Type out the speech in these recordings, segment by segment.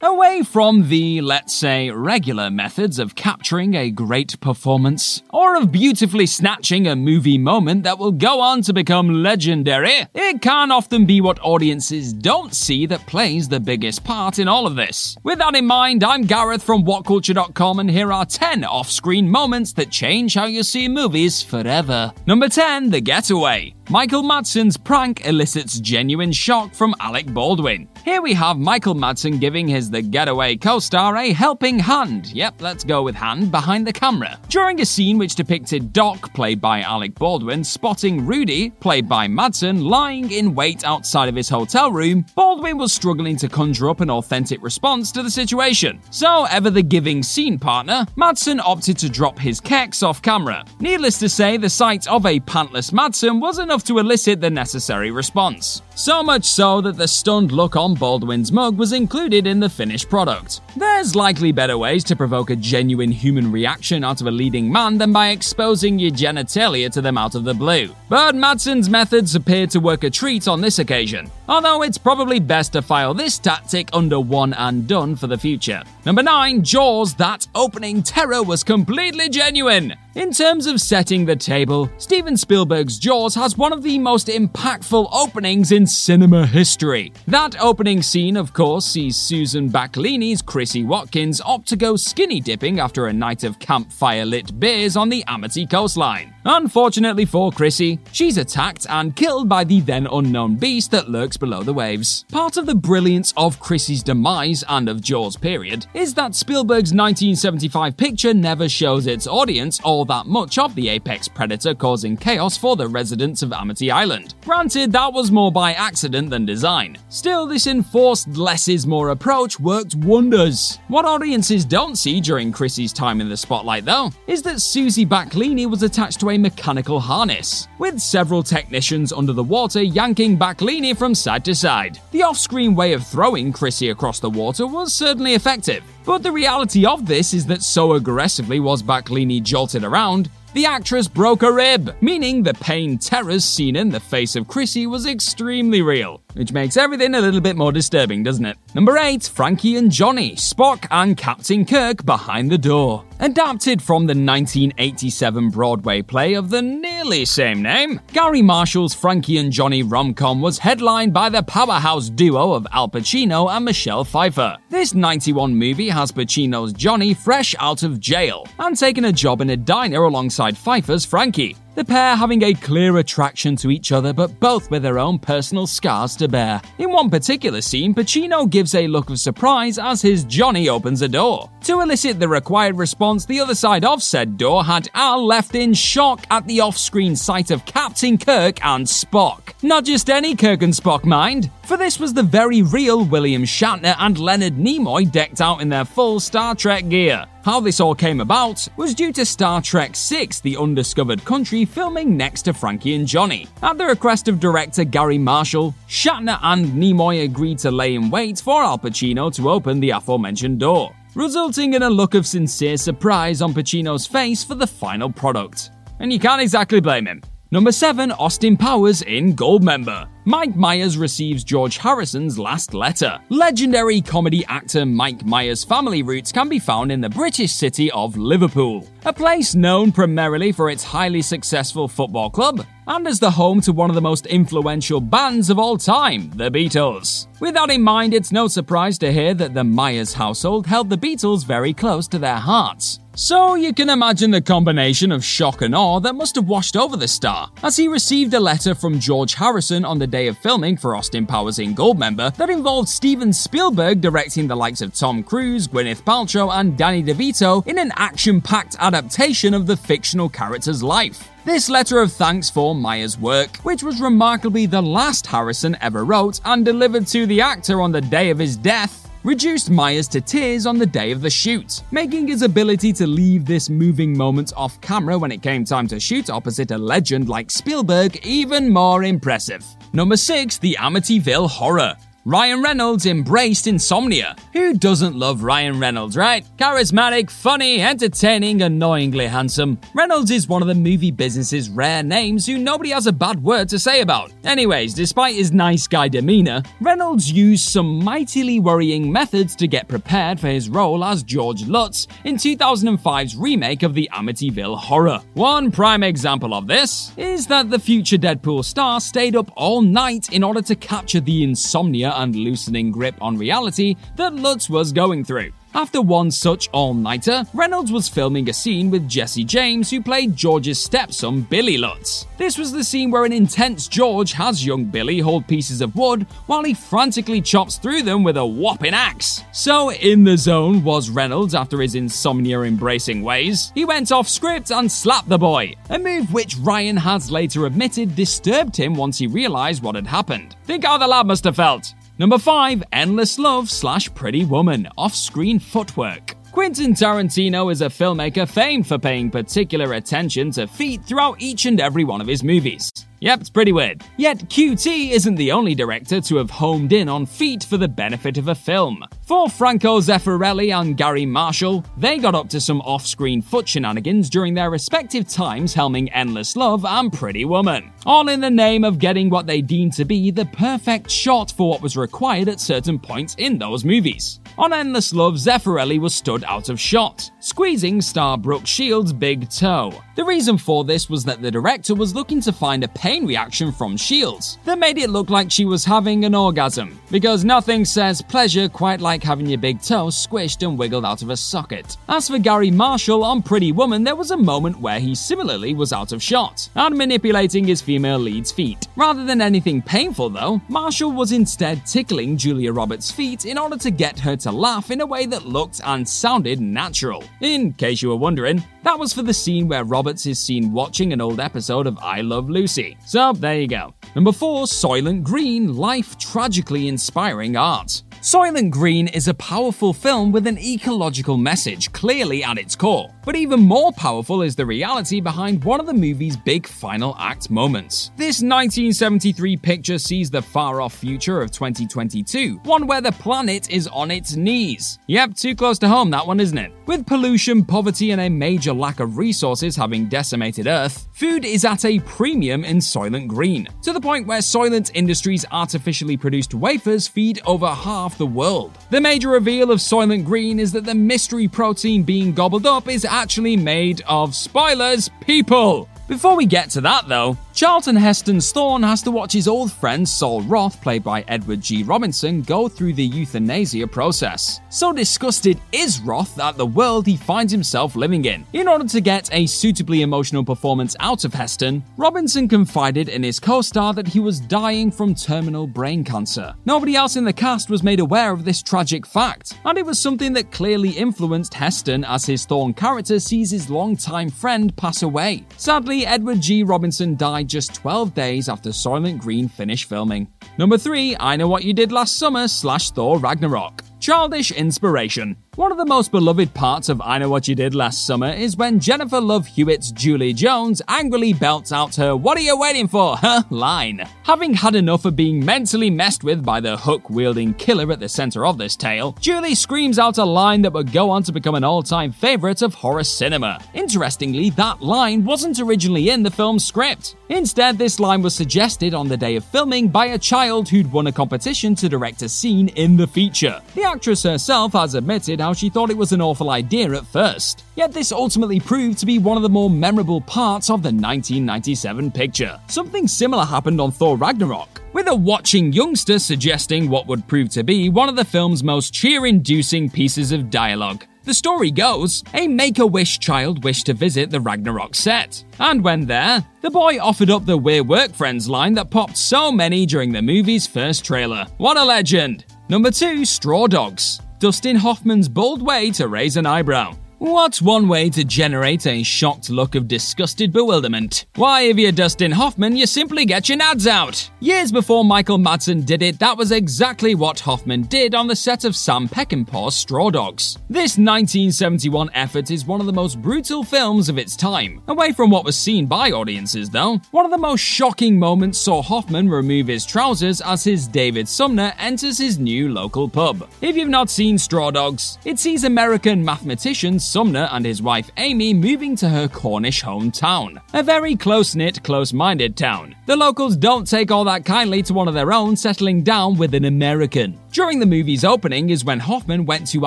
Away from the, let's say, regular methods of capturing a great performance, or of beautifully snatching a movie moment that will go on to become legendary, it can often be what audiences don't see that plays the biggest part in all of this. With that in mind, I'm Gareth from WhatCulture.com, and here are 10 off screen moments that change how you see movies forever. Number 10 The Getaway. Michael Madsen's prank elicits genuine shock from Alec Baldwin. Here we have Michael Madsen giving his The Getaway co star a helping hand, yep, let's go with hand, behind the camera. During a scene which depicted Doc, played by Alec Baldwin, spotting Rudy, played by Madsen, lying in wait outside of his hotel room, Baldwin was struggling to conjure up an authentic response to the situation. So, ever the giving scene partner, Madsen opted to drop his keks off camera. Needless to say, the sight of a pantless Madsen was enough to elicit the necessary response. So much so that the stunned look on Baldwin's mug was included in the finished product. There's likely better ways to provoke a genuine human reaction out of a leading man than by exposing your genitalia to them out of the blue. But Madsen's methods appeared to work a treat on this occasion, although it's probably best to file this tactic under one and done for the future. Number 9, Jaws, that opening terror was completely genuine. In terms of setting the table, Steven Spielberg's Jaws has one of the most impactful openings in cinema history. That opening scene, of course, sees Susan Backlinie's Chrissy Watkins opt to go skinny dipping after a night of campfire lit beers on the Amity coastline. Unfortunately for Chrissy, she's attacked and killed by the then unknown beast that lurks below the waves. Part of the brilliance of Chrissy's demise and of Jaws' period is that Spielberg's 1975 picture never shows its audience all that much of the apex predator causing chaos for the residents of Amity Island. Granted, that was more by accident than design. Still, this enforced less is more approach worked wonders. What audiences don't see during Chrissy's time in the spotlight, though, is that Susie Backlinie was attached to a mechanical harness, with several technicians under the water yanking Backlinie from side to side. The off screen way of throwing Chrissy across the water was certainly effective, but the reality of this is that so aggressively was Backlinie jolted around, the actress broke a rib, meaning the pain terrors seen in the face of Chrissy was extremely real, which makes everything a little bit more disturbing, doesn't it? Number 8, Frankie and Johnny, Spock and Captain Kirk behind the door. Adapted from the 1987 Broadway play of the nearly same name, Garry Marshall's Frankie and Johnny rom-com was headlined by the powerhouse duo of Al Pacino and Michelle Pfeiffer. This 91 movie has Pacino's Johnny fresh out of jail and taking a job in a diner alongside Pfeiffer's Frankie the pair having a clear attraction to each other but both with their own personal scars to bear. In one particular scene, Pacino gives a look of surprise as his Johnny opens a door. To elicit the required response, the other side of said door had Al left in shock at the off screen sight of Captain Kirk and Spock. Not just any Kirk and Spock, mind, for this was the very real William Shatner and Leonard Nimoy decked out in their full Star Trek gear. How this all came about was due to Star Trek VI The Undiscovered Country filming next to Frankie and Johnny. At the request of director Garry Marshall, Shatner and Nimoy agreed to lay in wait for Al Pacino to open the aforementioned door, resulting in a look of sincere surprise on Pacino's face for the final product. And you can't exactly blame him. Number 7, Austin Powers in Goldmember. Mike Myers receives George Harrison's last letter. Legendary comedy actor Mike Myers' family roots can be found in the British city of Liverpool. a place known primarily for its highly successful football club and as the home to one of the most influential bands of all time, the Beatles. With that in mind, it's no surprise to hear that the Myers household held the Beatles very close to their hearts. So you can imagine the combination of shock and awe that must have washed over the star as he received a letter from George Harrison on the day of filming for Austin Powers in Goldmember that involved Steven Spielberg directing the likes of Tom Cruise, Gwyneth Paltrow, and Danny DeVito in an action-packed adaptation of the fictional character's life. This letter of thanks for Myers' work, which was remarkably the last Harrison ever wrote and delivered to the actor on the day of his death, reduced Myers to tears on the day of the shoot, making his ability to leave this moving moment off camera when it came time to shoot opposite a legend like Spielberg even more impressive. Number 6, The Amityville Horror. Ryan Reynolds embraced insomnia. Who doesn't love Ryan Reynolds, right? Charismatic, funny, entertaining, annoyingly handsome. Reynolds is one of the movie business's rare names who nobody has a bad word to say about. Anyways, despite his nice guy demeanor, Reynolds used some mightily worrying methods to get prepared for his role as George Lutz in 2005's remake of the Amityville Horror. One prime example of this is that the future Deadpool star stayed up all night in order to capture the insomnia and loosening grip on reality that Lutz was going through. After one such all nighter, Reynolds was filming a scene with Jesse James, who played George's stepson, Billy Lutz. This was the scene where an intense George has young Billy hold pieces of wood while he frantically chops through them with a whopping axe. So, in the zone was Reynolds after his insomnia embracing ways. He went off script and slapped the boy, a move which Ryan has later admitted disturbed him once he realized what had happened. Think how the lad must have felt. Number 5 Endless Love slash Pretty Woman off screen footwork. Quentin Tarantino is a filmmaker famed for paying particular attention to feet throughout each and every one of his movies. Yep, it's pretty weird. Yet QT isn't the only director to have homed in on feet for the benefit of a film. For Franco Zeffirelli and Garry Marshall, they got up to some off-screen foot shenanigans during their respective times helming Endless Love and Pretty Woman. All in the name of getting what they deemed to be the perfect shot for what was required at certain points in those movies. On Endless Love, Zeffirelli was stood out of shot, squeezing star Brooke Shields' big toe. The reason for this was that the director was looking to find a pain reaction from Shields that made it look like she was having an orgasm, because nothing says pleasure quite like having your big toe squished and wiggled out of a socket. As for Garry Marshall on Pretty Woman, there was a moment where he similarly was out of shot and manipulating his female lead's feet. Rather than anything painful though, Marshall was instead tickling Julia Roberts' feet in order to get her to laugh in a way that looked and sounded natural. In case you were wondering, that was for the scene where Roberts is seen watching an old episode of I Love Lucy. So there you go. Number 4 Soylent Green Life Tragically Inspiring Art. Soylent Green is a powerful film with an ecological message clearly at its core. But even more powerful is the reality behind one of the movie's big final act moments. This 1973 picture sees the far off future of 2022, one where the planet is on its knees. Yep, too close to home, that one, isn't it? With pollution, poverty, and a major lack of resources having decimated Earth, food is at a premium in Soylent Green, to the point where Soylent Industries' artificially produced wafers feed over half the world. The major reveal of Soylent Green is that the mystery protein being gobbled up is actually made of spoilers, people. Before we get to that though, Charlton Heston's Thorn has to watch his old friend Sol Roth, played by Edward G. Robinson, go through the euthanasia process. So disgusted is Roth at the world he finds himself living in. In order to get a suitably emotional performance out of Heston, Robinson confided in his co star that he was dying from terminal brain cancer. Nobody else in the cast was made aware of this tragic fact, and it was something that clearly influenced Heston as his Thorn character sees his longtime friend pass away. Sadly, Edward G. Robinson died just 12 days after Soylent Green finished filming. Number 3, I Know What You Did Last Summer slash Thor Ragnarok. Childish inspiration. One of the most beloved parts of I Know What You Did Last Summer is when Jennifer Love Hewitt's Julie Jones angrily belts out her What are you waiting for? her line. Having had enough of being mentally messed with by the hook wielding killer at the center of this tale, Julie screams out a line that would go on to become an all time favorite of horror cinema. Interestingly, that line wasn't originally in the film's script. Instead, this line was suggested on the day of filming by a child who'd won a competition to direct a scene in the feature. The actress herself has admitted how she thought it was an awful idea at first. Yet this ultimately proved to be one of the more memorable parts of the 1997 picture. Something similar happened on Thor Ragnarok, with a watching youngster suggesting what would prove to be one of the film's most cheer inducing pieces of dialogue. The story goes a make a wish child wished to visit the Ragnarok set. And when there, the boy offered up the We're Work Friends line that popped so many during the movie's first trailer. What a legend! Number 2 Straw Dogs. Dustin Hoffman's bold way to raise an eyebrow. What's one way to generate a shocked look of disgusted bewilderment? Why, if you're Dustin Hoffman, you simply get your nads out. Years before Michael Madsen did it, that was exactly what Hoffman did on the set of Sam Peckinpah's Straw Dogs. This 1971 effort is one of the most brutal films of its time. Away from what was seen by audiences, though, one of the most shocking moments saw Hoffman remove his trousers as his David Sumner enters his new local pub. If you've not seen Straw Dogs, it sees American mathematicians Sumner and his wife Amy moving to her Cornish hometown. A very close knit, close minded town. The locals don't take all that kindly to one of their own settling down with an American. During the movie's opening is when Hoffman went to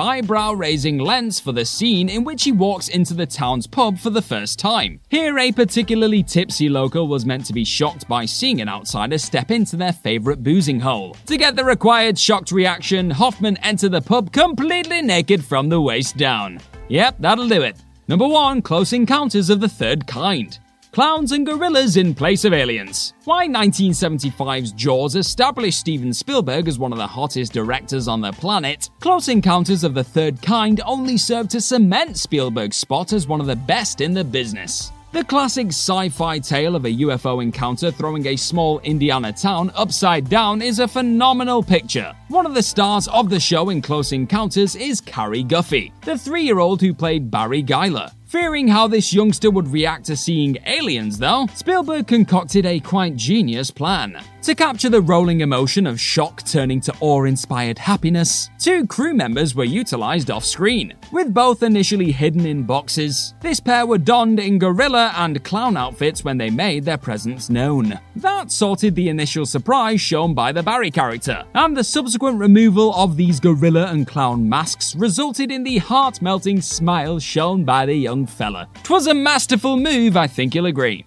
eyebrow raising lengths for the scene in which he walks into the town's pub for the first time. Here, a particularly tipsy local was meant to be shocked by seeing an outsider step into their favourite boozing hole. To get the required shocked reaction, Hoffman entered the pub completely naked from the waist down. Yep, that'll do it. Number 1 Close Encounters of the Third Kind. Clowns and gorillas in place of aliens. Why 1975's Jaws established Steven Spielberg as one of the hottest directors on the planet, Close Encounters of the Third Kind only served to cement Spielberg's spot as one of the best in the business. The classic sci fi tale of a UFO encounter throwing a small Indiana town upside down is a phenomenal picture. One of the stars of the show in Close Encounters is Cary Guffey, the three year old who played Barry Guiler. Fearing how this youngster would react to seeing aliens, though, Spielberg concocted a quite genius plan. To capture the rolling emotion of shock turning to awe inspired happiness, two crew members were utilized off screen. With both initially hidden in boxes, this pair were donned in gorilla and clown outfits when they made their presence known. That sorted the initial surprise shown by the Barry character, and the subsequent removal of these gorilla and clown masks resulted in the heart melting smile shown by the young fella. Twas a masterful move, I think you'll agree.